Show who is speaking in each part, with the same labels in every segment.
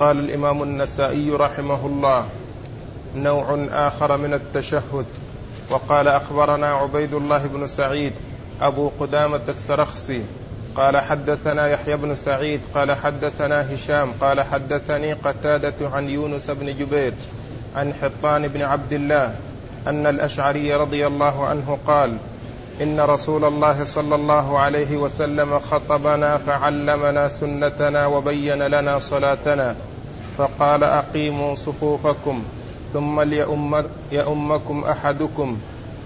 Speaker 1: قال الإمام النسائي رحمه الله نوع آخر من التشهد. وقال أخبرنا عبيد الله بن سعيد أبو قدامة السرخسي قال حدثنا يحيى بن سعيد قال حدثنا هشام قال حدثني قتادة عن يونس بن جبير عن حطان بن عبد الله أن الأشعري رضي الله عنه قال إن رسول الله صلى الله عليه وسلم خطبنا فعلمنا سنتنا وبين لنا صلاتنا. فقال أقيموا صفوفكم ثم ليؤم يؤمكم أحدكم.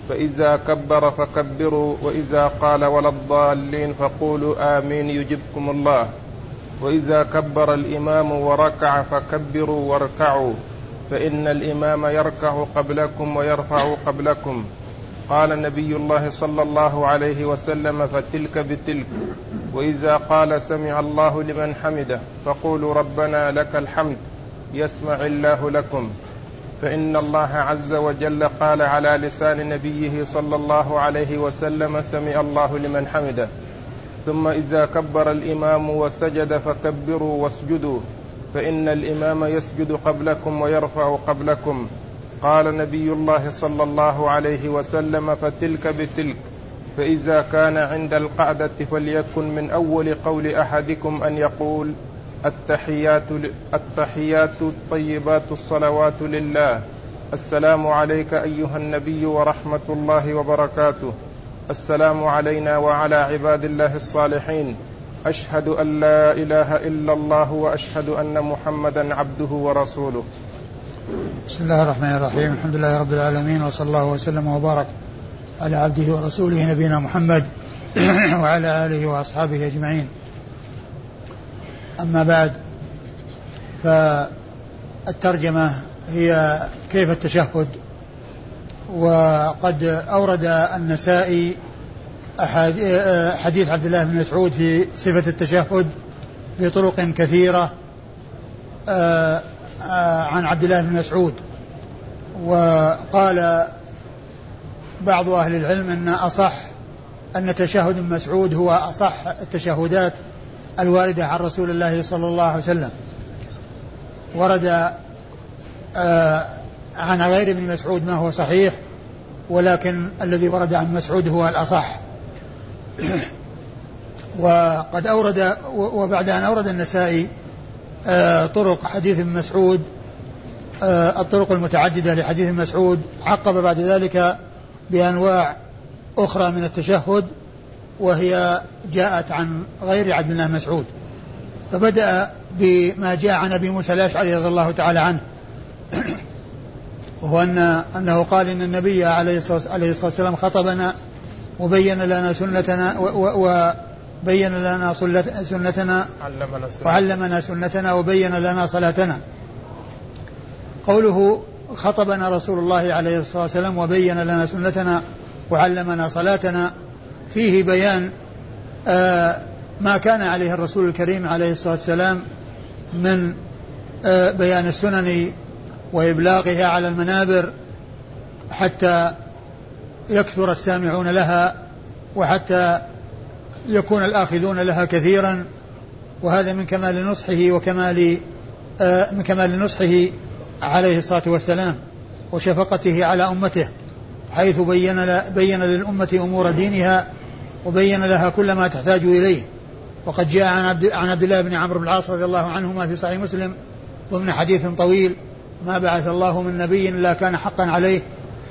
Speaker 1: فإذا كبر فكبروا وإذا قال ولا الضالين فقولوا آمين يجبكم الله. وإذا كبر الإمام وركع فكبروا واركعوا. فإن الإمام يركع قبلكم ويرفع قبلكم. قال نبي الله صلى الله عليه وسلم فتلك بتلك. وإذا قال سمع الله لمن حمده فقولوا ربنا لك الحمد يسمع الله لكم. فإن الله عز وجل قال على لسان نبيه صلى الله عليه وسلم سمع الله لمن حمده. ثم إذا كبر الإمام وسجد فكبروا واسجدوا فإن الإمام يسجد قبلكم ويرفع قبلكم. قال نبي الله صلى الله عليه وسلم فتلك بتلك فإذا كان عند القعدة فليكن من أول قول أحدكم أن يقول التحيات التحيات الطيبات الصلوات لله السلام عليك أيها النبي ورحمة الله وبركاته السلام علينا وعلى عباد الله الصالحين أشهد أن لا إله إلا الله وأشهد أن محمدا عبده ورسوله.
Speaker 2: بسم الله الرحمن الرحيم. الحمد لله رب العالمين وصلى الله وسلم وبارك على عبده ورسوله نبينا محمد وعلى آله وأصحابه أجمعين. أما بعد فالترجمة هي كيف التشهد؟ وقد أورد النسائي حديث عبد الله بن مسعود في صفة التشهد بطرق كثيرة. آه، عن عبد الله بن مسعود. وقال بعض أهل العلم أن أصح أن تشهد مسعود هو أصح التشهدات الواردة عن رسول الله صلى الله عليه وسلم. ورد آه عن غير ابن مسعود ما هو صحيح ولكن الذي ورد عن مسعود هو الأصح. وقد أورد وبعد أن أورد النسائي آه طرق حديث ابن مسعود آه الطرق المتعددة لحديث مسعود. عقب بعد ذلك بأنواع أخرى من التشهد وهي جاءت عن غير عبد الله مسعود. فبدأ بما جاء عن أبي موسى الأشعري رضي الله تعالى عنه وهو أن أنه قال إن النبي عليه الصلاة والسلام خطبنا وبين لنا سنتنا وبين لنا سنتنا وعلمنا سنتنا وبين لنا صلاتنا. قوله خطبنا رسول الله عليه الصلاة والسلام وبين لنا سنتنا وعلمنا صلاتنا. فيه بيان آه ما كان عليه الرسول الكريم عليه الصلاة والسلام من آه بيان السنن وإبلاغها على المنابر حتى يكثر السامعون لها وحتى يكون الآخذون لها كثيرا وهذا من كمال نصحه وكمال آه من كمال نصحه عليه الصلاة والسلام وشفقته على أمته حيث بين بين للأمة أمور دينها وبين لها كل ما تحتاج إليه. وقد جاء عن عبد, عن عبد الله بن عمرو بن العاص رضي الله عنهما في صحيح مسلم ضمن حديث طويل ما بعث الله من نبي إلا كان حقا عليه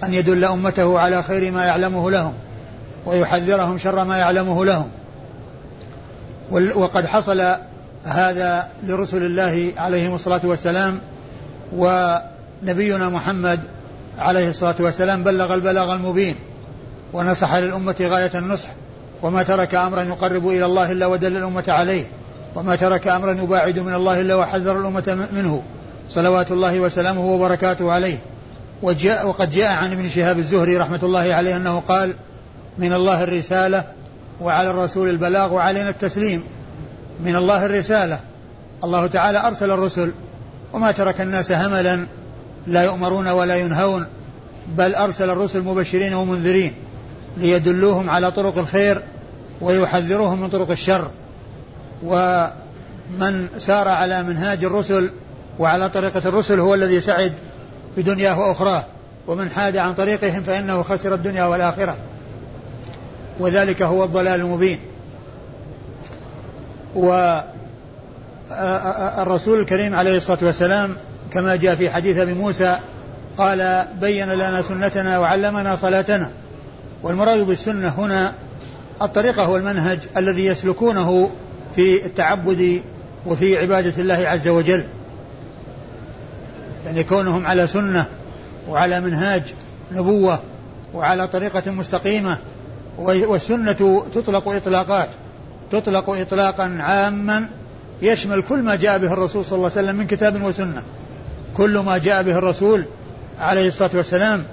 Speaker 2: أن يدل أمته على خير ما يعلمه لهم ويحذرهم شر ما يعلمه لهم. وقد حصل هذا لرسل الله عليهم الصلاة والسلام ونبينا محمد عليه الصلاة والسلام بلغ البلاغ المبين ونصح للأمة غاية النصح وما ترك أمرا يقرب إلى الله إلا ودل الأمة عليه وما ترك أمرا يباعد من الله إلا وحذر الأمة منه صلوات الله وسلامه وبركاته عليه. وجاء وقد جاء عن ابن شهاب الزهري رحمة الله عليه أنه قال من الله الرسالة وعلى الرسول البلاغ وعلينا التسليم. من الله الرسالة. الله تعالى أرسل الرسل. وما ترك الناس هملا. لا يؤمرون ولا ينهون. بل أرسل الرسل مبشرين ومنذرين. ليدلوهم على طرق الخير ويحذروهم من طرق الشر. ومن سار على منهاج الرسل وعلى طريقة الرسل هو الذي سعد بدنياه وأخراه. ومن حاد عن طريقهم فإنه خسر الدنيا والآخرة. وذلك هو الضلال المبين. والرسول الكريم عليه الصلاة والسلام كما جاء في حديث أبي موسى قال بين لنا سنتنا وعلمنا صلاتنا. والمراد بالسنة هنا الطريقة والمنهج الذي يسلكونه في التعبد وفي عبادة الله عز وجل. يعني كونهم على سنة وعلى منهاج نبوة وعلى طريقة مستقيمة والسنة تطلق إطلاقات. تطلق إطلاقا عاما يشمل كل ما جاء به الرسول صلى الله عليه وسلم من كتاب وسنة. كل ما جاء به الرسول عليه الصلاة والسلام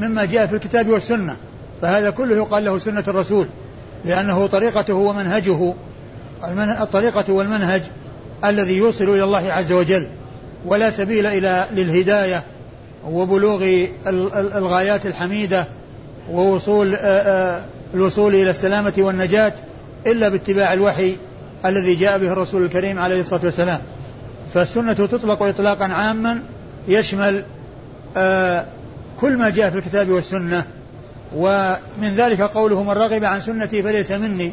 Speaker 2: مما جاء في الكتاب والسنة. فهذا كله يقال له سنة الرسول لأنه طريقته ومنهجه الطريقة والمنهج الذي يوصل إلى الله عز وجل ولا سبيل إلى للهداية وبلوغ الغايات الحميدة ووصول الوصول إلى السلامة والنجاة إلا باتباع الوحي الذي جاء به الرسول الكريم عليه الصلاة والسلام. فالسنة تطلق إطلاقا عاما يشمل كل ما جاء في الكتاب والسنة. ومن ذلك قوله من رغب عن سنتي فليس مني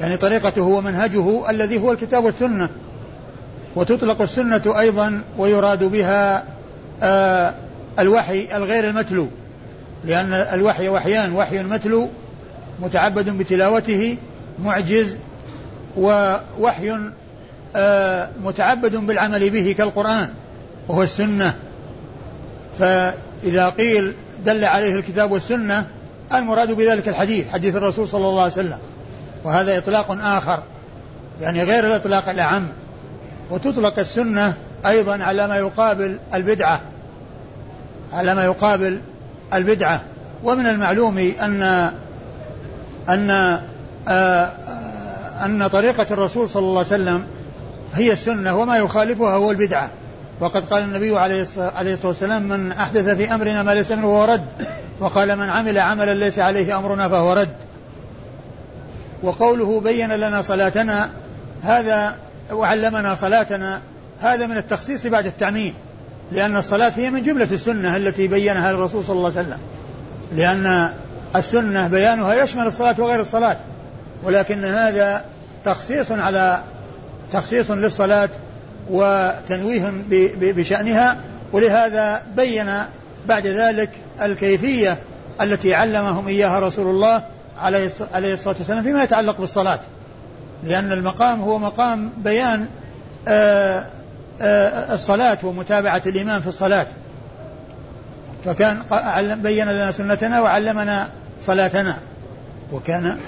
Speaker 2: يعني طريقته ومنهجه الذي هو الكتاب والسنة. وتطلق السنة أيضا ويراد بها آه الوحي الغير المتلو. لأن الوحي وحيان وحي متلو متعبد بتلاوته معجز ووحي آه متعبد بالعمل به كالقرآن وهو السنة. فإذا قيل دل عليه الكتاب والسنة المراد بذلك الحديث حديث الرسول صلى الله عليه وسلم. وهذا إطلاق آخر يعني غير الإطلاق الأعم. وتطلق السنة أيضا على ما يقابل البدعة على ما يقابل البدعة. ومن المعلوم أن أن آه، آآ أن طريقة الرسول صلى الله عليه وسلم هي السنة وما يخالفها هو البدعة. وقد قال النبي عليه الصلاة والسلام من أحدث في أمرنا ما ليس منه فهو رد. وقال من عمل عملا ليس عليه أمرنا فهو رد. وقوله بين لنا صلاتنا. هذا وعلمنا صلاتنا هذا من التخصيص بعد التعميم. لأن الصلاة هي من جملة السنة التي بينها الرسول صلى الله عليه وسلم. لأن السنة بيانها يشمل الصلاة وغير الصلاة. ولكن هذا تخصيص على تخصيص للصلاة وتنويه بشأنها ولهذا بين بعد ذلك الكيفية التي علمهم إياها رسول الله عليه الصلاة والسلام فيما يتعلق بالصلاة. لأن المقام هو مقام بيان آه، الصلاة ومتابعة الإمام في الصلاة. فكان بين لنا سنتنا وعلمنا صلاتنا. وكان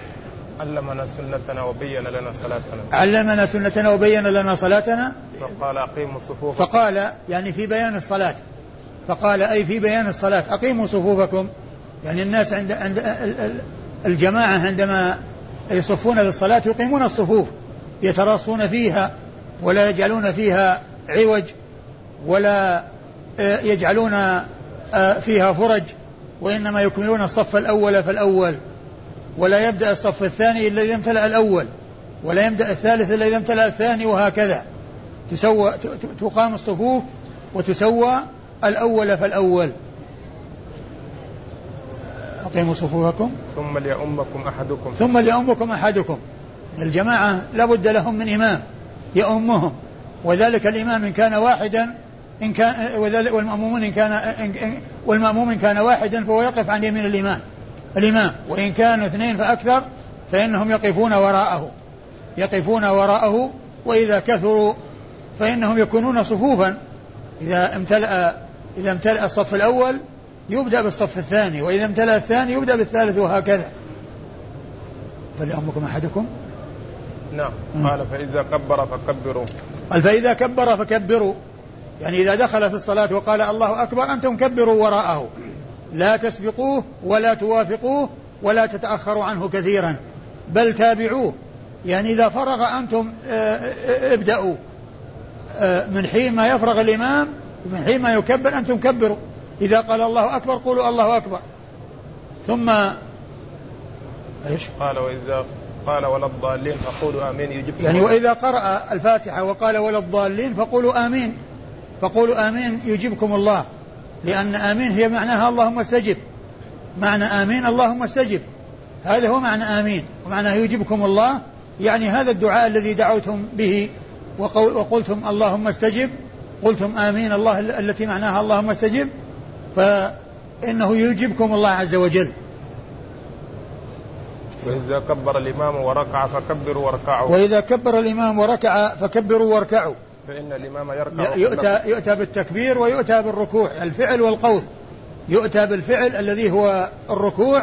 Speaker 1: علمنا سنتنا وبين لنا صلاتنا.
Speaker 2: علمنا سنتنا وبين لنا صلاتنا.
Speaker 1: فقال أقيموا صفوفكم.
Speaker 2: فقال يعني في بيان الصلاة. فقال أي في بيان الصلاة. أقيموا صفوفكم. يعني الناس عند عند الجماعة عندما يصفون للصلاة يقيمون الصفوف. يتراصون فيها ولا يجعلون فيها عوج ولا آه، يجعلون آه، فيها فرج وإنما يكملون الصف الأول فالأول. ولا يبدأ الصف الثاني إلا إذا امتلأ الأول ولا يبدأ الثالث إلا إذا امتلأ الثاني وهكذا. تسوى تقام الصفوف وتسوى الأول فالأول. أقيموا صفوفكم.
Speaker 1: ثم ليؤمكم أحدكم.
Speaker 2: ثم ليؤمكم أحدكم. الجماعة لابد لهم من إمام يؤمهم. وذلك الإمام إن كان واحدا إن كان والمأمومون إن كان والمأموم إن كان واحدا فهو يقف عن يمين الإمام. الإمام وإن كانوا اثنين فأكثر فإنهم يقفون وراءه. يقفون وراءه وإذا كثروا فإنهم يكونون صفوفا. إذا امتلأ إذا امتلأ الصف الأول يبدأ بالصف الثاني وإذا امتلأ الثاني يبدأ بالثالث وهكذا. فليأمكم أحدكم.
Speaker 1: نعم. قال فإذا كبر فكبروا.
Speaker 2: قال فإذا كبر فكبروا. يعني إذا دخل في الصلاة وقال الله أكبر أنتم كبروا وراءه. لا تسبقوه ولا توافقوه ولا تتأخروا عنه كثيرا. بل تابعوه. يعني إذا فرغ أنتم آه، آه، ابدأوا. آه، من حين ما يفرغ الإمام من حين ما يكبر أنتم كبروا. إذا قال الله أكبر قولوا الله أكبر. ثم
Speaker 1: إيش؟ قال وإذا قال ولا الضالين فقولوا آمين. يجب
Speaker 2: يعني وإذا قرأ الفاتحة وقال ولا الضالين فقولوا آمين. فقولوا آمين يجيبكم الله لأن آمين هي معناها اللهم استجب. معنى آمين اللهم استجب. هذا هو معنى آمين ومعنى يجيبكم الله. يعني هذا الدعاء الذي دعوتم به وقلتم اللهم استجب قلتم آمين الله التي معناها اللهم استجب فإنه يجيبكم الله عز وجل.
Speaker 1: وإذا كبر الإمام وركع فكبروا واركعوا.
Speaker 2: وإذا كبر الإمام وركع فكبروا واركعوا.
Speaker 1: فإن الإمام يركع
Speaker 2: يؤتى, يؤتى بالتكبير ويؤتى بالركوع. الفعل والقول. يؤتى بالفعل الذي هو الركوع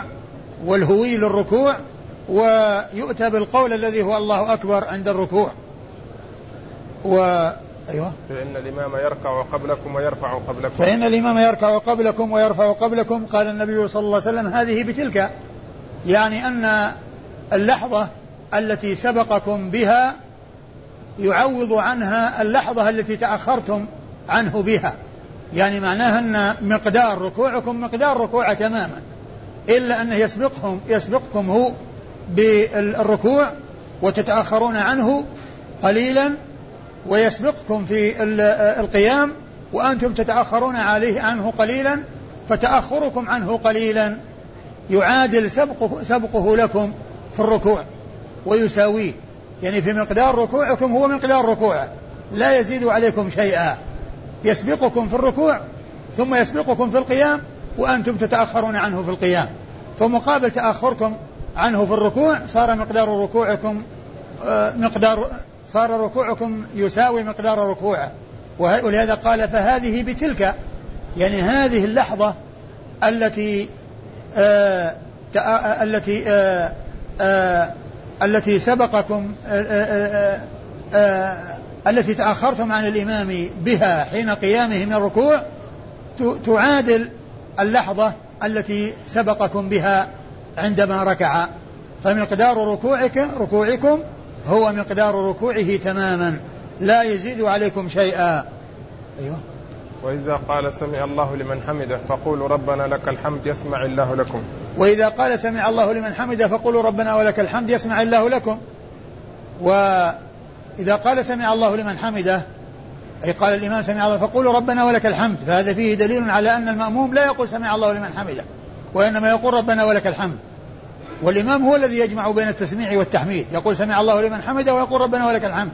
Speaker 2: والهوي للركوع ويؤتى بالقول الذي هو الله أكبر عند الركوع. و أيوة.
Speaker 1: فإن الإمام يركع قبلكم ويرفع قبلكم.
Speaker 2: فإن الإمام يركع قبلكم ويرفع قبلكم قال النبي صلى الله عليه وسلم هذه بتلك. يعني أن اللحظة التي سبقكم بها يعوض عنها اللحظة التي تأخرتم عنه بها. يعني معناها أن مقدار ركوعكم مقدار ركوع تماما. إلا أنه يسبقهم يسبقكم هو بالركوع وتتأخرون عنه قليلا ويسبقكم في القيام وأنتم تتأخرون عليه عنه قليلا فتأخركم عنه قليلا. يعادل سبقه, سبقه لكم في الركوع ويساويه. يعني في مقدار ركوعكم هو مقدار ركوعه. لا يزيد عليكم شيئا. يسبقكم في الركوع ثم يسبقكم في القيام وأنتم تتأخرون عنه في القيام. فمقابل تأخركم عنه في الركوع صار مقدار ركوعكم آه، مقدار صار ركوعكم يساوي مقدار ركوعه. ولهذا قال فهذه بتلك يعني هذه اللحظة التي التي آه آه التي سبقكم آه آه, آه، التي تأخرتم عن الإمام بها حين قيامه من الركوع تعادل اللحظة التي سبقكم بها عندما ركع. فمقدار ركوعك ركوعكم هو مقدار ركوعه تماما. لا يزيد عليكم شيئا.
Speaker 1: أيوه. وإذا قال سمع الله لمن حمده فقولوا ربنا لك الحمد يسمع الله لكم.
Speaker 2: وإذا قال سمع الله لمن حمده فقولوا ربنا ولك الحمد يسمع الله لكم. وإذا قال سمع الله لمن حمده أي قال الإمام سمع الله فقولوا ربنا ولك الحمد. فهذا فيه دليل على أن المأموم لا يقول سمع الله لمن حمده وإنما يقول ربنا ولك الحمد. والإمام هو الذي يجمع بين التسميع والتحميد يقول سمع الله لمن حمده ويقول ربنا ولك الحمد.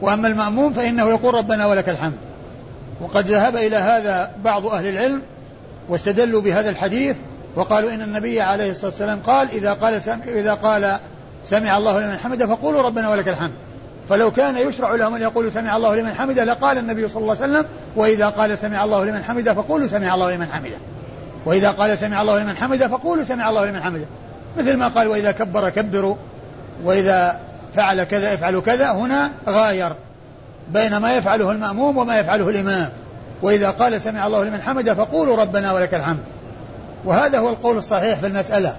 Speaker 2: وأما المأموم فإنه يقول ربنا ولك الحمد. وقد ذهب إلى هذا بعض أهل العلم واستدلوا بهذا الحديث وقالوا إن النبي عليه الصلاة والسلام قال إذا قال سمع إذا قال سمع الله لمن حمده فقولوا ربنا ولك الحمد. فلو كان يشرع لهم أن يقولوا سمع الله لمن حمده لقال النبي صلى الله عليه وسلم وإذا قال سمع الله لمن حمده فقولوا سمع الله لمن حمده. وإذا قال سمع الله لمن حمده فقولوا سمع الله لمن حمده. مثل ما قال وإذا كبر كبروا وإذا فعل كذا افعلوا كذا هنا غاير. بين ما يفعله المأموم وما يفعله الإمام. وإذا قال سمع الله لمن حمده فقولوا ربنا ولك الحمد. وهذا هو القول الصحيح في المسألة.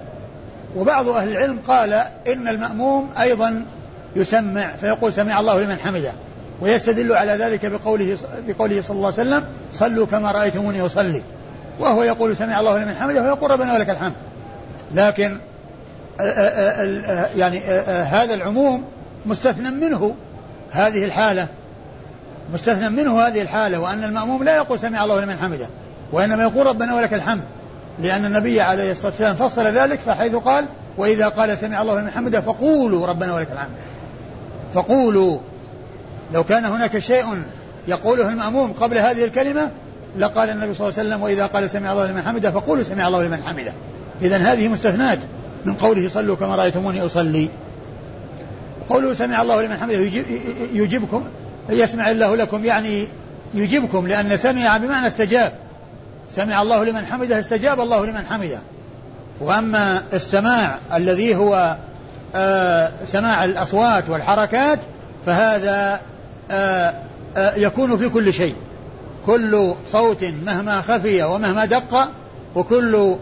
Speaker 2: وبعض أهل العلم قال إن المأموم أيضا يسمع فيقول سمع الله لمن حمده. ويستدل على ذلك بقوله بقوله صلى الله عليه وسلم صلوا كما رأيتموني أصلي. وهو يقول سمع الله لمن حمده ويقول ربنا ولك الحمد. لكن يعني هذا العموم مستثنى منه هذه الحالة. مستثنى منه هذه الحالة وأن المأموم لا يقول سمع الله لمن حمده وإنما يقول ربنا ولك الحمد لأن النبي عليه الصلاة والسلام فصل ذلك فحيث قال وإذا قال سمع الله لمن حمده فقولوا ربنا ولك الحمد. فقولوا. لو كان هناك شيء يقوله المأموم قبل هذه الكلمة لقال النبي صلى الله عليه وسلم وإذا قال سمع الله لمن حمده فقولوا سمع الله لمن حمده. إذا هذه مستثنات من قوله صلوا كما رأيتموني أصلي. قوله سمع الله لمن حمده يجيبكم يسمع الله لكم يعني يجيبكم لأن سمع بمعنى استجاب. سمع الله لمن حمده استجاب الله لمن حمده. وأما السماع الذي هو آه سماع الأصوات والحركات فهذا آه آه يكون في كل شيء. كل صوت مهما خفي ومهما دق وكل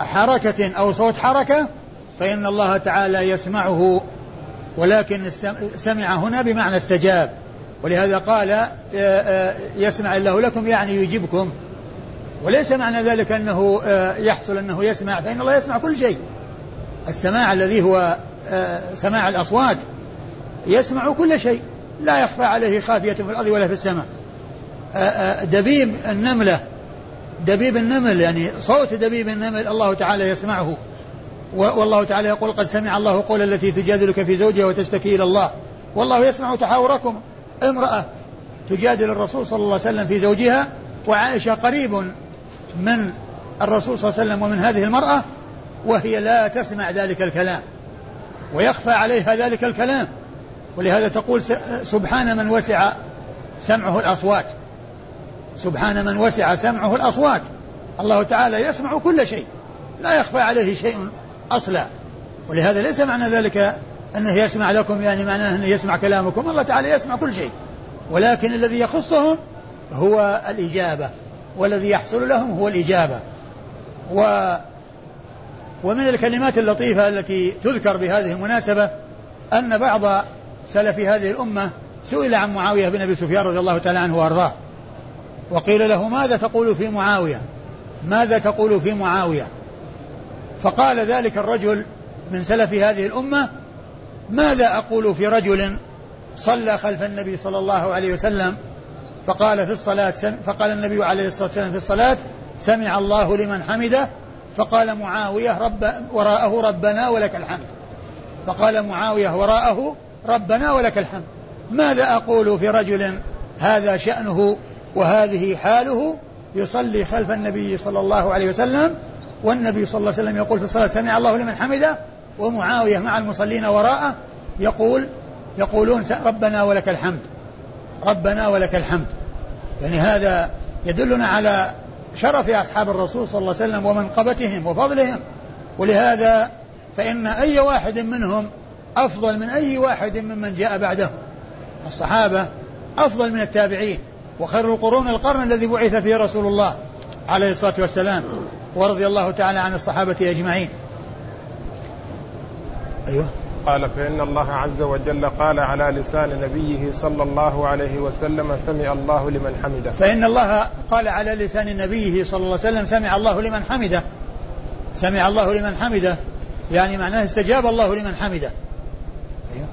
Speaker 2: حركة أو صوت حركة فإن الله تعالى يسمعه. ولكن سمع هنا بمعنى استجاب. ولهذا قال آه، آه، يسمع الله لكم يعني يجيبكم. وليس معنى ذلك أنه آه، يحصل أنه يسمع فإن الله يسمع كل شيء. السماع الذي هو سماع الأصوات يسمع كل شيء. لا يخفى عليه خافية في الأرض ولا في السماء. دبيب النملة دبيب النمل يعني صوت دبيب النمل الله تعالى يسمعه. والله تعالى يقول قد سمع الله قول التي تجادلك في زوجها وتشتكي إلى الله. والله يسمع تحاوركم. امرأة تجادل الرسول صلى الله عليه وسلم في زوجها وعائشة قريب من الرسول صلى الله عليه وسلم ومن هذه المرأة وهي لا تسمع ذلك الكلام ويخفى عليها ذلك الكلام. ولهذا تقول سبحان من وسع سمعه الأصوات. سبحان من وسع سمعه الأصوات. الله تعالى يسمع كل شيء لا يخفى عليه شيء أصلا. ولهذا ليس معنى ذلك أنه يسمع لكم يعني معناه أنه يسمع كلامكم. الله تعالى يسمع كل شيء. ولكن الذي يخصهم هو الإجابة. والذي يحصل لهم هو الإجابة. و ومن الكلمات اللطيفة التي تذكر بهذه المناسبة أن بعض سلف هذه الأمة سئل عن معاوية بن أبي سفيان رضي الله تعالى عنه وأرضاه. وقيل له ماذا تقول في معاوية؟ ماذا تقول في معاوية؟ فقال ذلك الرجل من سلف هذه الأمة ماذا أقول في رجل صلى خلف النبي صلى الله عليه وسلم فقال في الصلاة فقال النبي عليه الصلاة والسلام في الصلاة سمع الله لمن حمده فقال معاوية رب وراءه ربنا ولك الحمد. فقال معاوية وراءه ربنا ولك الحمد. ماذا أقول في رجل هذا شأنه وهذه حاله يصلي خلف النبي صلى الله عليه وسلم والنبي صلى الله عليه وسلم يقول في الصلاة سمع الله لمن حمده ومعاوية مع المصلين وراءه يقول يقولون ربنا ولك الحمد. ربنا ولك الحمد. يعني هذا يدلنا على شرف أصحاب الرسول صلى الله عليه وسلم ومنقبتهم وفضلهم. ولهذا فإن أي واحد منهم أفضل من أي واحد ممن جاء بعدهم الصحابة أفضل من التابعين. وخير القرون القرن الذي بعث فيه رسول الله عليه الصلاة والسلام ورضي الله تعالى عن الصحابة أجمعين.
Speaker 1: أيوه. قال فإن الله عز وجل قال على لسان نبيه صلى الله عليه وسلم سمع الله لمن حمده.
Speaker 2: فإن الله قال على لسان نبيه صلى الله عليه وسلم سمع الله لمن حمده. سمع الله لمن حمده. يعني معناه استجاب الله لمن حمده.
Speaker 1: أيوه.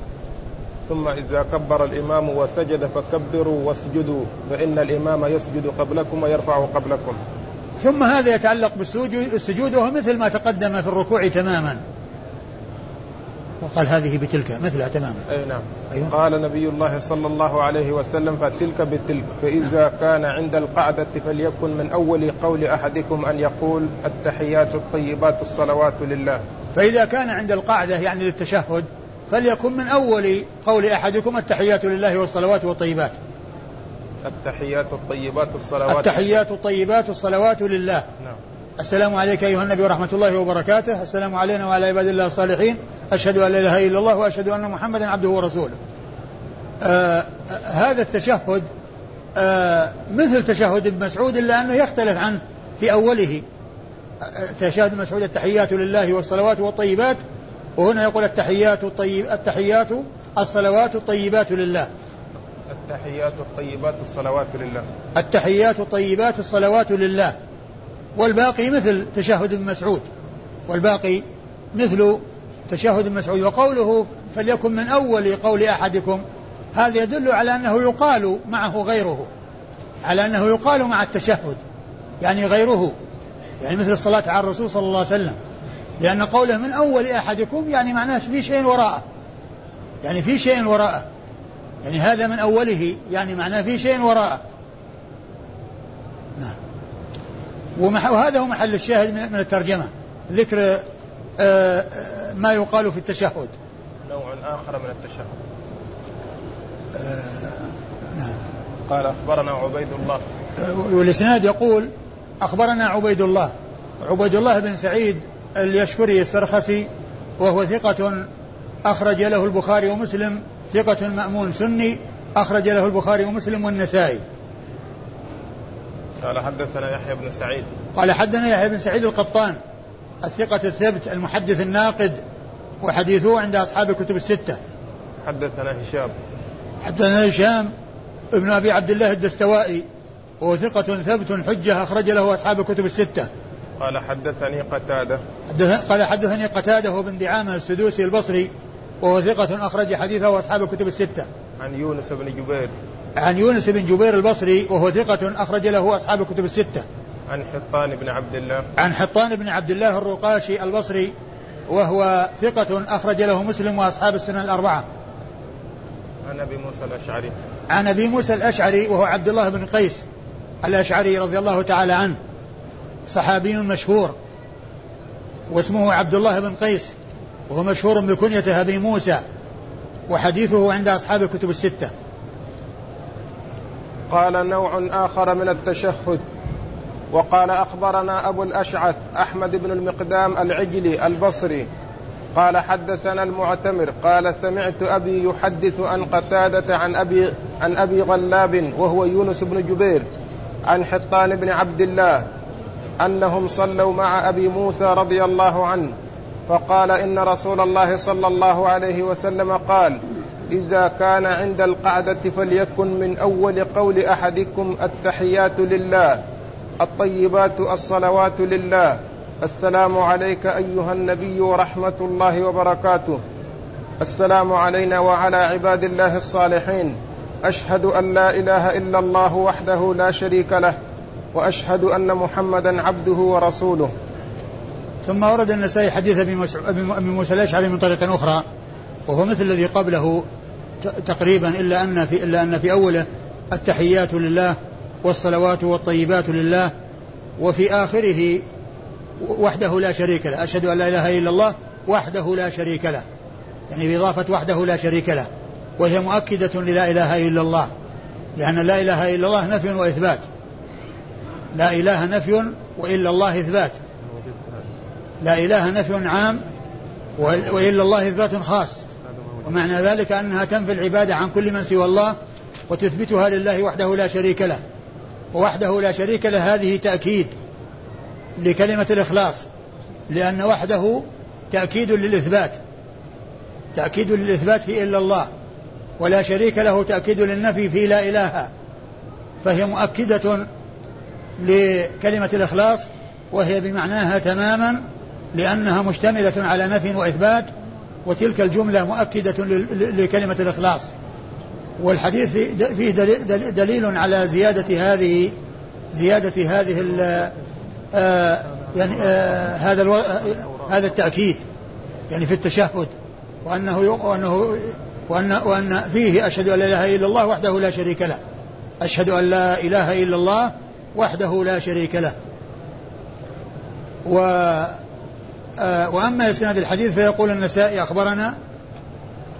Speaker 1: ثم إذا كبر الإمام وسجد فكبروا واسجدوا فإن الإمام يسجد قبلكم ويرفع قبلكم.
Speaker 2: ثم هذا يتعلق بالسجود وهو مثل ما تقدم في الركوع تماما. وقال هذه بتلك مثلها تماما.
Speaker 1: أي نعم. أيوة. قال نبي الله صلى الله عليه وسلم فتلك بتلك فإذا كان عند القعدة فليكن من أول قول أحدكم أن يقول التحيات الطيبات الصلوات لله.
Speaker 2: فإذا كان عند القعدة يعني للتشهد فليكن من أول قول أحدكم التحيات لله والصلوات والطيبات.
Speaker 1: التحيات الطيبات الصلوات
Speaker 2: التحيات الطيبات الصلوات لله. نعم. السلام عليك أيها النبي ورحمة الله وبركاته. السلام علينا وعلى عباد الله الصالحين. أشهد أن لا إله إلا الله وأشهد أن محمدا عبده ورسوله. آه هذا التشهد آه مثل تشهد ابن مسعود إلا أنه يختلف عنه في أوله. تشهد ابن مسعود التحيات لله والصلوات والطيبات وهنا يقول التحيات الطيب التحيات الصلوات الطيبات لله.
Speaker 1: التحيات الطيبات الصلوات لله.
Speaker 2: التحيات الطيبات الصلوات لله. والباقي مثل تشهد ابن مسعود والباقي مثل تشهد ابن مسعود. وقوله فليكن من أول قول أحدكم هذا يدل على أنه يقال معه غيره على أنه يقال مع التشهد يعني غيره يعني مثل الصلاة على الرسول صلى الله عليه وسلم. لأن قوله من أول أحدكم يعني معناه في شيء وراءه يعني في شيء وراءه يعني هذا من أوله يعني معناه في شيء وراءه نعم وهذا هو محل الشاهد من الترجمة. ذكر آه، آه، ما يقال في التشهد.
Speaker 1: نوع آخر من التشهد.
Speaker 2: آه، نعم.
Speaker 1: قال أخبرنا عبيد الله.
Speaker 2: والإسناد يقول أخبرنا عبيد الله. عبيد الله بن سعيد اليشكري السرخسي وهو ثقة أخرج له البخاري ومسلم. ثقة مأمون سني أخرج له البخاري ومسلم والنسائي.
Speaker 1: قال حدثنا يحيى بن سعيد.
Speaker 2: قال حدثنا يحيى بن سعيد القطان الثقة الثبت المحدث الناقد وحديثه عند أصحاب الكتب الستة.
Speaker 1: حدثنا هشام.
Speaker 2: حدثنا هشام ابن أبي عبد الله الدستوائي وهو ثقة ثبت حجة أخرج له أصحاب الكتب الستة.
Speaker 1: قال حدثني قتادة.
Speaker 2: حدث قال حدثني قتادة هو بن دعامة السدوسي البصري وهو ثقة أخرج حديثه أصحاب الكتب الستة.
Speaker 1: عن يونس بن جبير.
Speaker 2: عن يونس بن جبير البصري وهو ثقة أخرج له أصحاب الكتب الستة.
Speaker 1: عن حطان بن عبد الله.
Speaker 2: عن حطان بن عبد الله الرقاشي البصري وهو ثقة أخرج له مسلم وأصحاب السنن الأربعة.
Speaker 1: عن أبي موسى الأشعري.
Speaker 2: عن أبي موسى الأشعري وهو عبد الله بن قيس الأشعري رضي الله تعالى عنه صحابي مشهور واسمه عبد الله بن قيس وهو مشهور بكنيته أبي موسى وحديثه عند أصحاب الكتب الستة.
Speaker 1: قال نوع آخر من التشهد. وقال أخبرنا أبو الأشعث أحمد بن المقدام العجلي البصري. قال حدثنا المعتمر قال سمعت أبي يحدث عن قتادة عن أبي عن أبي غلاب وهو يونس بن جبير عن حطان بن عبد الله أنهم صلوا مع أبي موسى رضي الله عنه فقال إن رسول الله صلى الله عليه وسلم قال إذا كان عند القعدة فليكن من أول قول أحدكم التحيات لله الطيبات الصلوات لله. السلام عليك أيها النبي ورحمة الله وبركاته. السلام علينا وعلى عباد الله الصالحين. أشهد أن لا إله إلا الله وحده لا شريك له وأشهد أن محمدا عبده ورسوله.
Speaker 2: ثم ورد النسائي حديث أبي موسى الأشعري من طريق أخرى. وهو مثل الذي قبله تقريبا إلا أن في إلا أن في أوله التحيات لله والصلوات والطيبات لله وفي آخره وحده لا شريك له أشهد أن لا إله إلا الله وحده لا شريك له. يعني بإضافة وحده لا شريك له وهي مؤكدة للا إله إلا الله لأن لا إله إلا الله نفي وإثبات. لا إله نفي وإلا الله إثبات. لا إله نفي عام وإلا الله إثبات خاص. ومعنى ذلك أنها تنفي العبادة عن كل من سوى الله وتثبتها لله وحده لا شريك له. وحده لا شريك له هذه تأكيد لكلمة الإخلاص لأن وحده تأكيد للإثبات تأكيد للإثبات في إلا الله ولا شريك له تأكيد للنفي في لا إله. فهي مؤكدة لكلمة الإخلاص وهي بمعناها تماما لأنها مشتملة على نفي وإثبات وتلك الجملة مؤكدة لكلمة الإخلاص. والحديث فيه دليل على زيادة هذه زيادة هذه آه يعني آه هذا ألو... هذا التأكيد يعني في التشهد وأنه وأنه وأن وأن فيه أشهد أن لا إله إلا الله وحده لا شريك له. أشهد أن لا إله إلا الله وحده لا شريك له. و آه وأما إسناد الحديث فيقول النسائي أخبرنا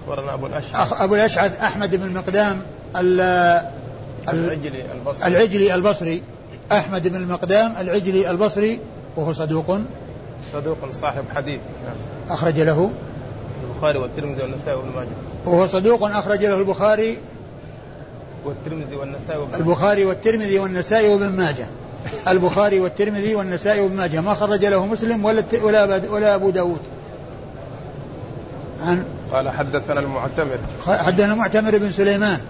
Speaker 1: أخبرنا أبو الأشعث.
Speaker 2: أبو الأشعث أحمد بن المقدام
Speaker 1: العجلي البصري.
Speaker 2: العجلي البصري. أحمد بن المقدام العجلي البصري وهو صدوق.
Speaker 1: صدوق صاحب حديث. نعم.
Speaker 2: أخرج له.
Speaker 1: البخاري والترمذي والنسائي وابن ماجه.
Speaker 2: وهو صدوق أخرج له البخاري
Speaker 1: والترمذي والنسائي وابن
Speaker 2: البخاري والترمذي والنسائي وابن ماجه. البخاري والترمذي والنسائي وابن ماجه ما خرج له مسلم ولا ولا ولا أبو داود
Speaker 1: عن قال حدثنا المعتمر
Speaker 2: حدثنا المعتمر بن سليمان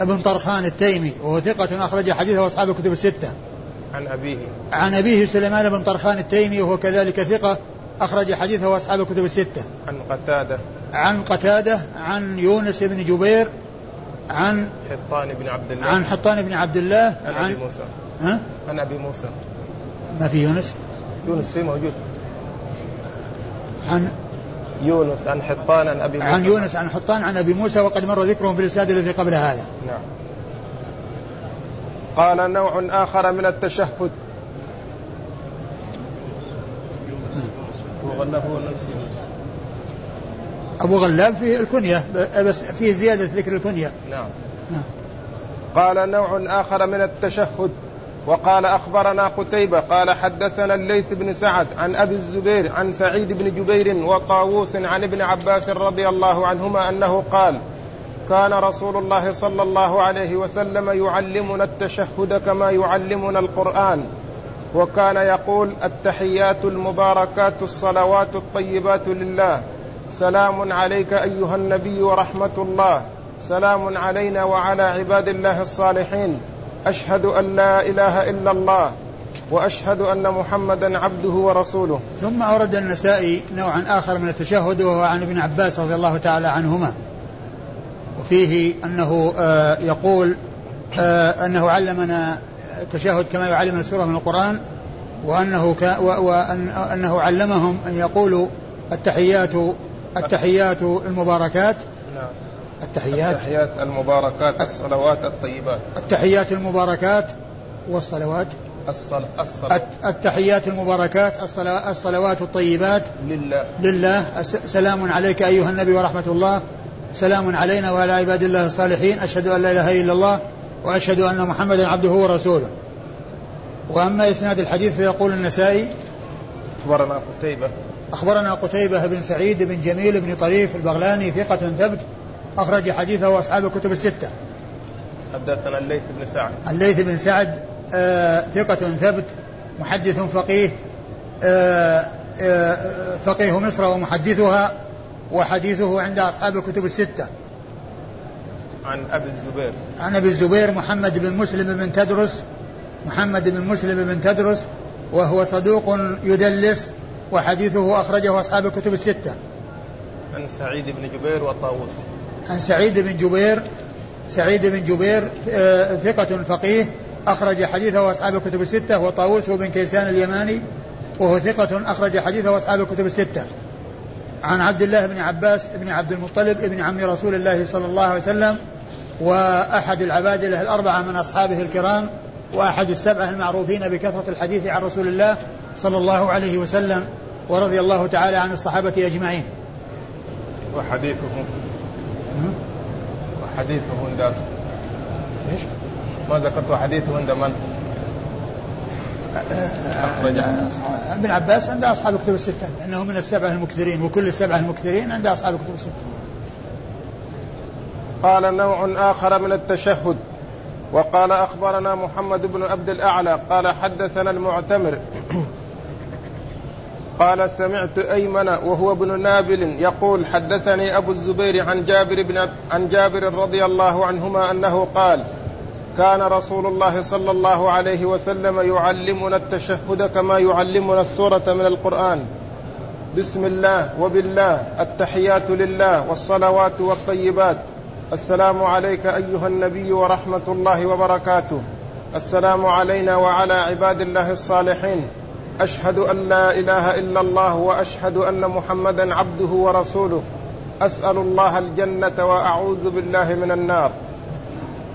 Speaker 2: ابن طرخان التيمي وهو ثقة أخرج حديثه أصحاب الكتب الستة.
Speaker 1: عن أبيه.
Speaker 2: عن أبيه سليمان بن طرخان التيمي وهو كذلك ثقة أخرج حديثه أصحاب الكتب الستة.
Speaker 1: عن قتادة.
Speaker 2: عن قتادة عن يونس بن جبير عن
Speaker 1: حطان بن عبد الله.
Speaker 2: عن حطان بن عبد الله.
Speaker 1: عن, عن أبي موسى.
Speaker 2: ها؟
Speaker 1: عن أبي موسى.
Speaker 2: ما في يونس؟
Speaker 1: يونس في موجود.
Speaker 2: عن
Speaker 1: يونس عن حطان عن أبي موسى
Speaker 2: عن يونس عن حطان عن أبي موسى وقد مر ذكرهم في الإسناد الذي قبل هذا.
Speaker 1: نعم. قال نوع آخر من التشهد.
Speaker 2: أبو غلاب هو غلاب فيه الكنية بس فيه زيادة ذكر الكنية
Speaker 1: نعم. نعم قال نوع آخر من التشهد وقال أخبرنا قتيبة قال حدثنا الليث بن سعد عن أبي الزبير عن سعيد بن جبير وطاووس عن ابن عباس رضي الله عنهما أنه قال كان رسول الله صلى الله عليه وسلم يعلمنا التشهد كما يعلمنا القرآن وكان يقول التحيات المباركات الصلوات الطيبات لله سلام عليك أيها النبي ورحمة الله سلام علينا وعلى عباد الله الصالحين أشهد أن لا إله إلا الله وأشهد أن محمدا عبده ورسوله.
Speaker 2: ثم أورد النسائي نوعا آخر من التشهد وهو عن ابن عباس رضي الله تعالى عنهما. فيه أنه آه، يقول آه، أنه علمنا التشهد كما يعلمنا سورة من القرآن وأنه ك وأنه علمهم أن يقولوا التحيات التحيات المباركات
Speaker 1: نعم
Speaker 2: التحيات.
Speaker 1: التحيات المباركات الصلوات الطيبات.
Speaker 2: التحيات المباركات والصلوات.
Speaker 1: الصلاة الصلاة
Speaker 2: التحيات المباركات الصلوات الطيبات.
Speaker 1: لله.
Speaker 2: لله. سلام عليك أيها النبي ورحمة الله. سلام علينا وعلى عباد الله الصالحين. أشهد أن لا إله إلا الله وأشهد أن محمدا عبده ورسوله. وأما إسناد الحديث فيقول النسائي
Speaker 1: أخبرنا قتيبة.
Speaker 2: أخبرنا قتيبة بن سعيد بن جميل بن طريف البغلاني ثقة ثبت أخرج حديثه أصحاب الكتب الستة.
Speaker 1: حدثنا الليث بن سعد.
Speaker 2: الليث بن سعد آه ثقة ثبت محدث فقيه آه آه فقيه مصر ومحدثها وحديثه عند أصحاب الكتب الستة.
Speaker 1: عن أبي الزبير.
Speaker 2: عن أبي الزبير محمد بن مسلم بن تدرس محمد بن مسلم بن تدرس وهو صدوق يدلس وحديثه أخرجه أصحاب الكتب الستة.
Speaker 1: عن سعيد بن جبير وطاووس
Speaker 2: عن سعيد بن جبير سعيد بن جبير آه، ثقة فقيه أخرج حديثه أصحاب الكتب الستة وطاووس بن كيسان اليماني وهو ثقة أخرج حديثه أصحاب الكتب الستة. عن عبد الله بن عباس بن عبد المطلب بن عم رسول الله صلى الله عليه وسلم وأحد العبادلة الأربعة من أصحابه الكرام وأحد السبعة المعروفين بكثرة الحديث عن رسول الله صلى الله عليه وسلم ورضي الله تعالى عن الصحابة أجمعين.
Speaker 1: وحديثه وحديثه عند
Speaker 2: إيش؟
Speaker 1: ما ذكرت حديثه عند من؟
Speaker 2: ابن عباس عند أصحاب الكتب الستة لأنه من السبعة المكثرين وكل السبعة المكثرين عند أصحاب الكتب الستة.
Speaker 1: قال نوع آخر من التشهد. وقال أخبرنا محمد بن عبد الأعلى قال حدثنا المعتمر. قال سمعت أيمن وهو ابن نابل يقول حدثني أبو الزبير عن جابر بن عن جابر رضي الله عنهما أنه قال كان رسول الله صلى الله عليه وسلم يعلمنا التشهد كما يعلمنا السورة من القرآن. بسم الله وبالله التحيات لله والصلوات والطيبات. السلام عليك أيها النبي ورحمة الله وبركاته. السلام علينا وعلى عباد الله الصالحين. أشهد أن لا إله إلا الله وأشهد أن محمدا عبده ورسوله. أسأل الله الجنة وأعوذ بالله من النار.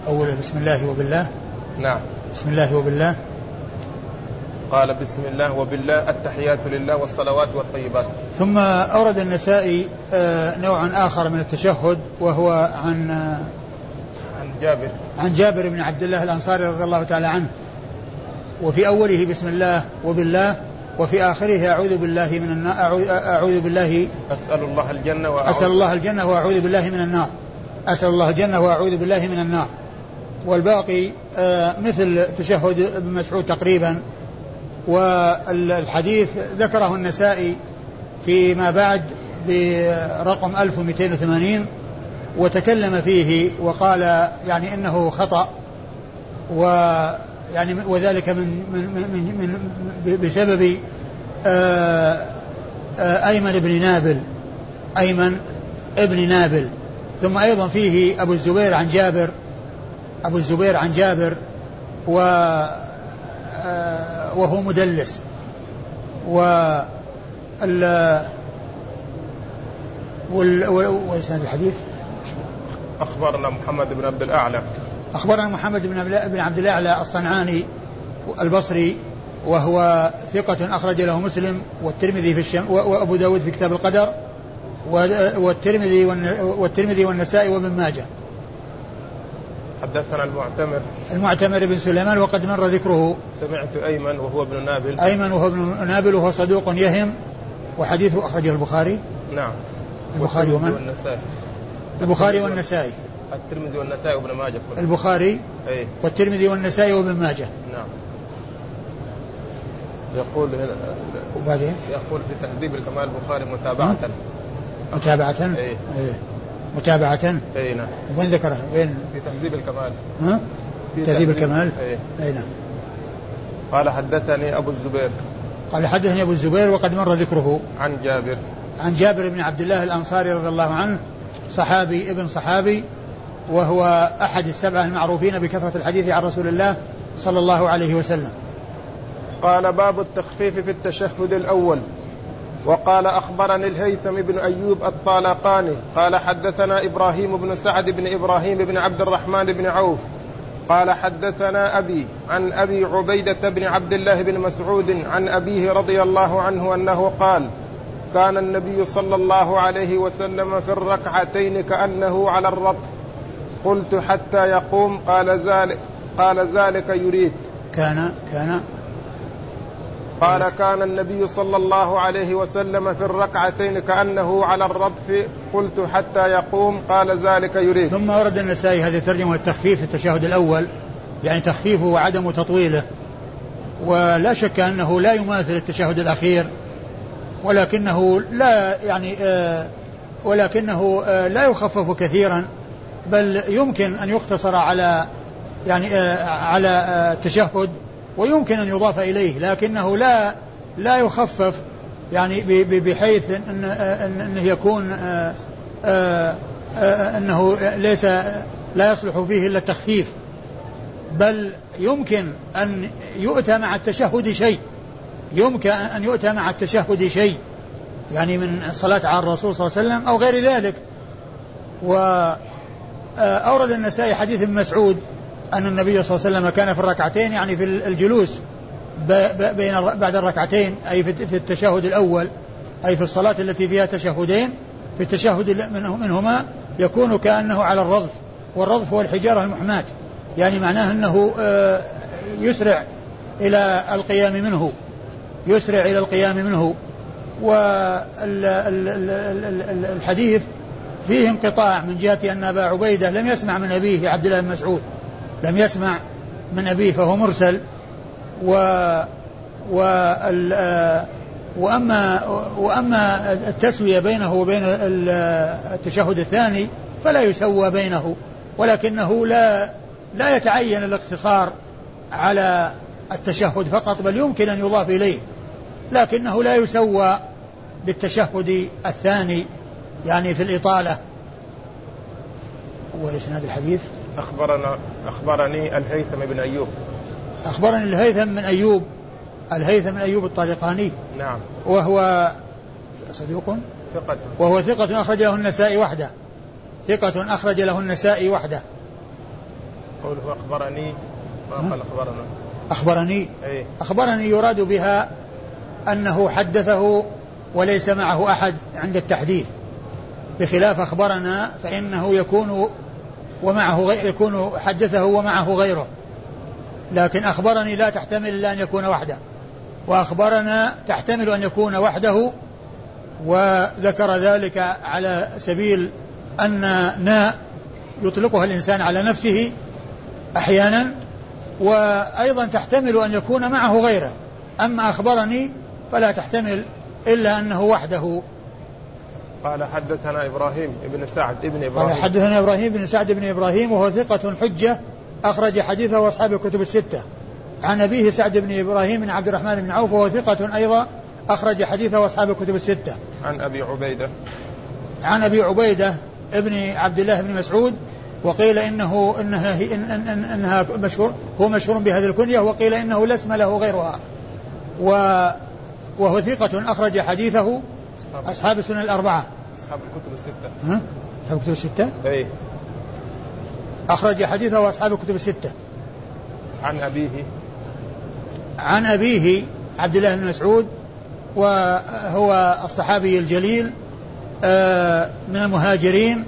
Speaker 2: أولا بسم الله وبالله.
Speaker 1: نعم.
Speaker 2: بسم الله وبالله.
Speaker 1: قال بسم الله وبالله التحيات لله والصلوات والطيبات.
Speaker 2: ثم أورد النسائي آه، نوعا آخر من التشهد وهو عن
Speaker 1: عن جابر.
Speaker 2: عن جابر بن عبد الله الأنصاري رضي الله تعالى عنه. وفي أوله بسم الله وبالله وفي آخره أعوذ بالله من النار أعوذ بالله.
Speaker 1: أسأل الله الجنة
Speaker 2: وأعوذ أسأل الله الجنة وأعوذ بالله من النار. أسأل الله الجنة وأعوذ بالله من النار. والباقي آه، مثل تشهد ابن مسعود تقريبا والحديث ذكره النسائي فيما بعد برقم 1280 وتكلم فيه وقال يعني إنه خطأ ويعني وذلك من من من, من بسبب آه، آه، أيمن بن نابل. أيمن ابن نابل. ثم أيضا فيه أبو الزبير عن جابر أبو الزبير عن جابر و آه، وهو مدلس. و ال وإسناد الحديث؟
Speaker 1: أخبرنا محمد بن عبد الأعلى.
Speaker 2: أخبرنا محمد بن عبد الأعلى الصنعاني البصري وهو ثقة أخرج له مسلم والترمذي في الشم وأبو داود في كتاب القدر والترمذي والترمذي والنسائي وابن ماجه.
Speaker 1: حدثنا المعتمر.
Speaker 2: المعتمر بن سليمان وقد مر ذكره.
Speaker 1: سمعت أيمن وهو ابن نابل.
Speaker 2: أيمن وهو ابن نابل وهو صدوق يهم وحديثه أخرجه البخاري.
Speaker 1: نعم.
Speaker 2: البخاري ومن؟
Speaker 1: والنسائي.
Speaker 2: البخاري والنسائي.
Speaker 1: الترمذي والنسائي وابن ماجه كله.
Speaker 2: البخاري
Speaker 1: أي.
Speaker 2: والترمذي والنسائي وابن ماجه.
Speaker 1: نعم. يقول هنا
Speaker 2: وبعدين؟
Speaker 1: يقول في تهذيب الكمال البخاري متابعة.
Speaker 2: متابعة؟
Speaker 1: إيه,
Speaker 2: إيه. متابعة؟
Speaker 1: اي نعم.
Speaker 2: وين ذكرها؟ وين؟
Speaker 1: في تهذيب الكمال.
Speaker 2: ها؟ في تهذيب الكمال؟
Speaker 1: اي
Speaker 2: اي نعم.
Speaker 1: قال حدثني أبو الزبير.
Speaker 2: قال حدثني أبو الزبير وقد مر ذكره.
Speaker 1: عن جابر.
Speaker 2: عن جابر بن عبد الله الأنصاري رضي الله عنه صحابي ابن صحابي وهو أحد السبعة المعروفين بكثرة الحديث عن رسول الله صلى الله عليه وسلم.
Speaker 1: قال باب التخفيف في التشهد الأول. وقال أخبرني الهيثم بن أيوب الطالقاني قال حدثنا إبراهيم بن سعد بن إبراهيم بن عبد الرحمن بن عوف قال حدثنا أبي عن أبي عبيدة بن عبد الله بن مسعود عن أبيه رضي الله عنه أنه قال كان النبي صلى الله عليه وسلم في الركعتين كأنه على الرطب. قلت حتى يقوم قال ذلك قال ذلك يريد.
Speaker 2: كان كان.
Speaker 1: قال كان النبي صلى الله عليه وسلم في الركعتين كأنه على الردف قلت حتى يقوم قال ذلك يريد.
Speaker 2: ثم ورد النسائي هذه الترجمة والتخفيف في التشهد الأول يعني تخفيفه وعدم تطويله. ولا شك أنه لا يماثل التشهد الأخير ولكنه لا يعني آه ولكنه آه لا يخفف كثيرا. بل يمكن أن يقتصر على يعني آه على آه التشهد ويمكن أن يضاف إليه لكنه لا لا يخفف يعني بحيث أن أنه يكون آه، آه، آه، أنه ليس لا يصلح فيه إلا التخفيف. بل يمكن أن يؤتى مع التشهد شيء. يمكن أن يؤتى مع التشهد شيء. يعني من الصلاة على الرسول صلى الله عليه وسلم أو غير ذلك. وأورد النسائي حديث ابن مسعود أن النبي صلى الله عليه وسلم كان في الركعتين يعني في الجلوس بين بعد الركعتين أي في التشهد الأول أي في الصلاة التي فيها تشهدين في التشهد منهما يكون كأنه على الرضف والرضف هو الحجارة المحماة يعني معناه أنه آه، يسرع إلى القيام منه يسرع إلى القيام منه والحديث فيه انقطاع من جهة أن أبا عبيدة لم يسمع من أبيه عبد الله بن مسعود. لم يسمع من أبيه فهو مرسل. و و وأما وأما التسوية بينه وبين التشهد الثاني فلا يسوى بينه ولكنه لا لا يتعين الاقتصار على التشهد فقط بل يمكن أن يضاف إليه لكنه لا يسوى بالتشهد الثاني. يعني في الإطالة. وإسناد الحديث؟
Speaker 1: أخبرنا أخبرني الهيثم بن أيوب.
Speaker 2: أخبرني الهيثم من أيوب. الهيثم من أيوب الطالقاني.
Speaker 1: نعم.
Speaker 2: وهو صديق؟
Speaker 1: ثقة.
Speaker 2: وهو ثقة أخرج له النسائي وحده. ثقة أخرج له النسائي وحده.
Speaker 1: قوله أخبرني. ما قال أخبرنا؟
Speaker 2: أخبرني؟
Speaker 1: أي.
Speaker 2: أخبرني يراد بها أنه حدثه وليس معه أحد عند التحديث. بخلاف أخبرنا فإنه يكون ومعه غي... يكون حدثه ومعه غيره. لكن أخبرني لا تحتمل إلا أن يكون وحده. وأخبرنا تحتمل أن يكون وحده وذكر ذلك على سبيل أن نا يطلقها الإنسان على نفسه أحيانا وأيضا تحتمل أن يكون معه غيره. أما أخبرني فلا تحتمل إلا أنه وحده.
Speaker 1: قال حدثنا إبراهيم بن سعد ابن إبراهيم
Speaker 2: قال حدثنا إبراهيم بن سعد بن إبراهيم وهو ثقة حجة أخرج حديثه وأصحاب الكتب الستة. عن أبيه سعد بن إبراهيم بن عبد الرحمن بن عوف وهو ثقة أيضا أخرج حديثه وأصحاب الكتب الستة.
Speaker 1: عن أبي عبيدة
Speaker 2: عن أبي عبيدة ابن عبد الله بن مسعود وقيل إنه إنها إن إن إن إنها مشهور هو مشهور بهذه الكنية وقيل إنه لا اسم له غيرها. و وهو ثقة أخرج حديثه أصحاب السنن الأربعة.
Speaker 1: أصحاب الكتب الستة.
Speaker 2: ها؟ أصحاب الكتب الستة؟
Speaker 1: أي
Speaker 2: أخرج حديثه أصحاب الكتب الستة.
Speaker 1: عن أبيه.
Speaker 2: عن أبيه عبد الله بن مسعود وهو الصحابي الجليل آه، من المهاجرين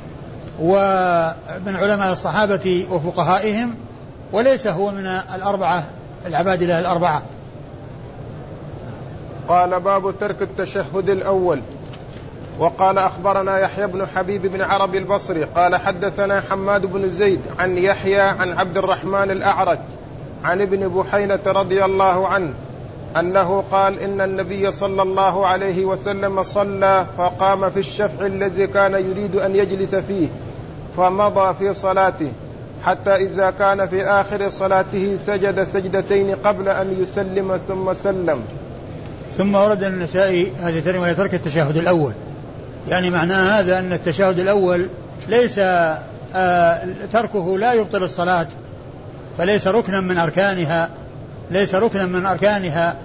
Speaker 2: ومن علماء الصحابة وفقهائهم وليس هو من الأربعة العباد الله الأربعة.
Speaker 1: قال باب ترك التشهد الأول. وقال أخبرنا يحيى بن حبيب بن عربي البصري قال حدثنا حماد بن زيد عن يحيى عن عبد الرحمن الأعرج عن ابن بحينة رضي الله عنه أنه قال إن النبي صلى الله عليه وسلم صلى فقام في الشفع الذي كان يريد أن يجلس فيه فمضى في صلاته حتى إذا كان في آخر صلاته سجد سجدتين قبل أن يسلم ثم سلم.
Speaker 2: ثم ورد النسائي هذه الترجمة ترك التشهد الأول. يعني معناه هذا أن التشهد الأول ليس آه تركه لا يبطل الصلاة فليس ركنا من أركانها ليس ركنا من أركانها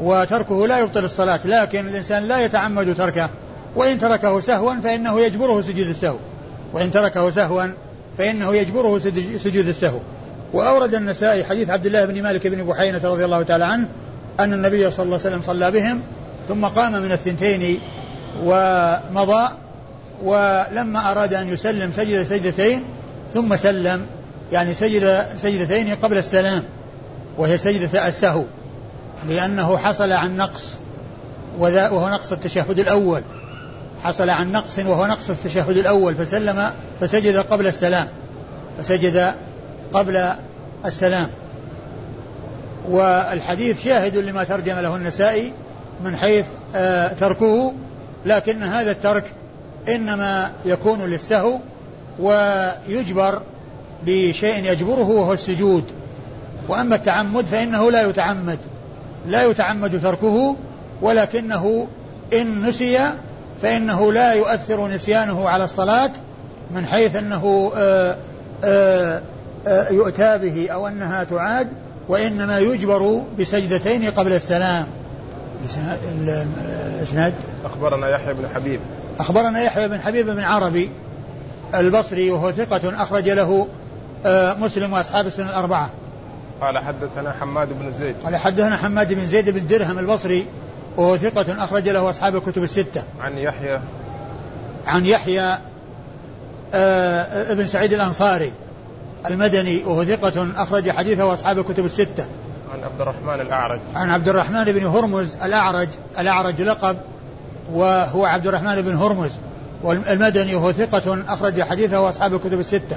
Speaker 2: وتركه لا يبطل الصلاة لكن الإنسان لا يتعمد تركه وإن تركه سهوا فإنه يجبره سجود السهو وإن تركه سهوا فإنه يجبره سجود السهو. وأورد النسائي حديث عبد الله بن مالك بن بحينة رضي الله تعالى عنه أن النبي صلى الله عليه وسلم صلى بهم ثم قام من الثنتين ومضى ولما أراد أن يسلم سجد سجدتين ثم سلم. يعني سجد سجدتين قبل السلام وهي سجدة السهو لأنه حصل عن نقص وهو نقص التشهد الأول. حصل عن نقص وهو نقص التشهد الأول فسلم فسجد قبل السلام فسجد قبل السلام. والحديث شاهد لما ترجم له النسائي من حيث آه، تركه. لكن هذا الترك إنما يكون للسهو ويجبر بشيء يجبره وهو السجود. وأما التعمد فإنه لا يتعمد لا يتعمد تركه ولكنه إن نسي فإنه لا يؤثر نسيانه على الصلاة من حيث أنه آآ آآ آآ يؤتى به أو أنها تعاد وإنما يجبر بسجدتين قبل السلام.
Speaker 1: الإسناد؟ أخبرنا يحيى بن حبيب.
Speaker 2: أخبرنا يحيى بن حبيب بن عربي البصري وهو ثقة أخرج له مسلم وأصحاب السنة الأربعة.
Speaker 1: قال حدثنا حماد بن زيد.
Speaker 2: قال حدثنا حماد بن زيد بن درهم البصري وهو ثقة أخرج له أصحاب الكتب الستة.
Speaker 1: عن يحيى.
Speaker 2: عن يحيى آه ابن سعيد الأنصاري المدني وهو ثقة أخرج حديثه أصحاب الكتب الستة.
Speaker 1: عن عبد الرحمن الأعرج.
Speaker 2: عن عبد الرحمن بن هرمز الأعرج الأعرج لقب وهو عبد الرحمن بن هرمز والمدني وهو ثقة أخرج حديثه أصحاب الكتب الستة.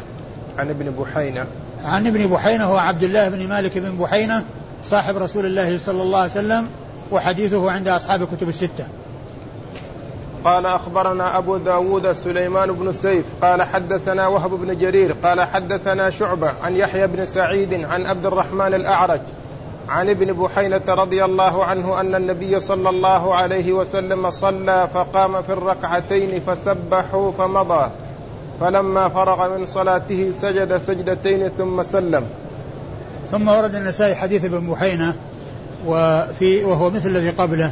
Speaker 1: عن ابن بحينة.
Speaker 2: عن ابن بحينة هو عبد الله بن مالك بن بحينة صاحب رسول الله صلى الله عليه وسلم وحديثه عند أصحاب الكتب الستة.
Speaker 1: قال أخبرنا أبو داود سليمان بن سيف قال حدثنا وهب بن جرير قال حدثنا شعبة عن يحيى بن سعيد عن عبد الرحمن الأعرج. عن ابن بحينة رضي الله عنه أن النبي صلى الله عليه وسلم صلى فقام في الركعتين فسبحوا فمضى. فلما فرغ من صلاته سجد سجدتين ثم سلم.
Speaker 2: ثم ورد النسائي حديث ابن بحينة وفي وهو مثل الذي قبله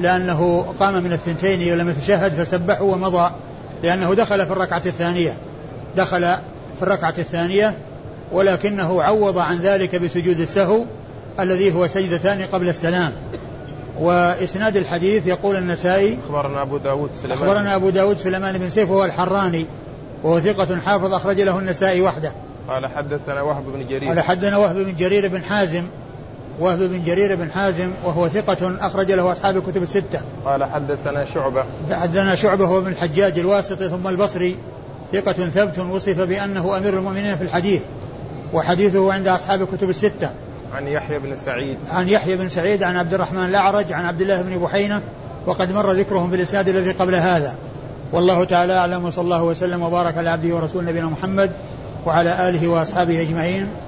Speaker 2: لأنه قام من الثنتين ولم يتشهد فسبحوا ومضى لأنه دخل في الركعة الثانية. دخل في الركعة الثانية ولكنه عوض عن ذلك بسجود السهو الذي هو سجدتان قبل السلام وإسناد الحديث يقول النسائي
Speaker 1: أخبرنا أبو داود سليمان
Speaker 2: أخبرنا أبو داود سليمان بن سيف وهو الحراني وهو ثقة حافظ أخرج له النسائي وحده
Speaker 1: قال حدثنا وهب بن جرير
Speaker 2: قال حدثنا وهب بن جرير بن حازم وهب بن جرير بن حازم وهو ثقة أخرج له أصحاب الكتب الستة.
Speaker 1: قال حدثنا شعبة.
Speaker 2: حدثنا شعبة هو بن الحجاج الواسطي ثم البصري ثقة ثبت وصف بأنه أمير المؤمنين في الحديث وحديثه عند أصحاب الكتب الستة.
Speaker 1: عن يحيى بن سعيد.
Speaker 2: عن يحيى بن سعيد عن عبد الرحمن الأعرج عن عبد الله بن بحينة وقد مر ذكرهم في الإسناد الذي قبل هذا. والله تعالى أعلم وصلى الله وسلم وبارك على عبده ورسوله نبينا محمد وعلى آله وأصحابه أجمعين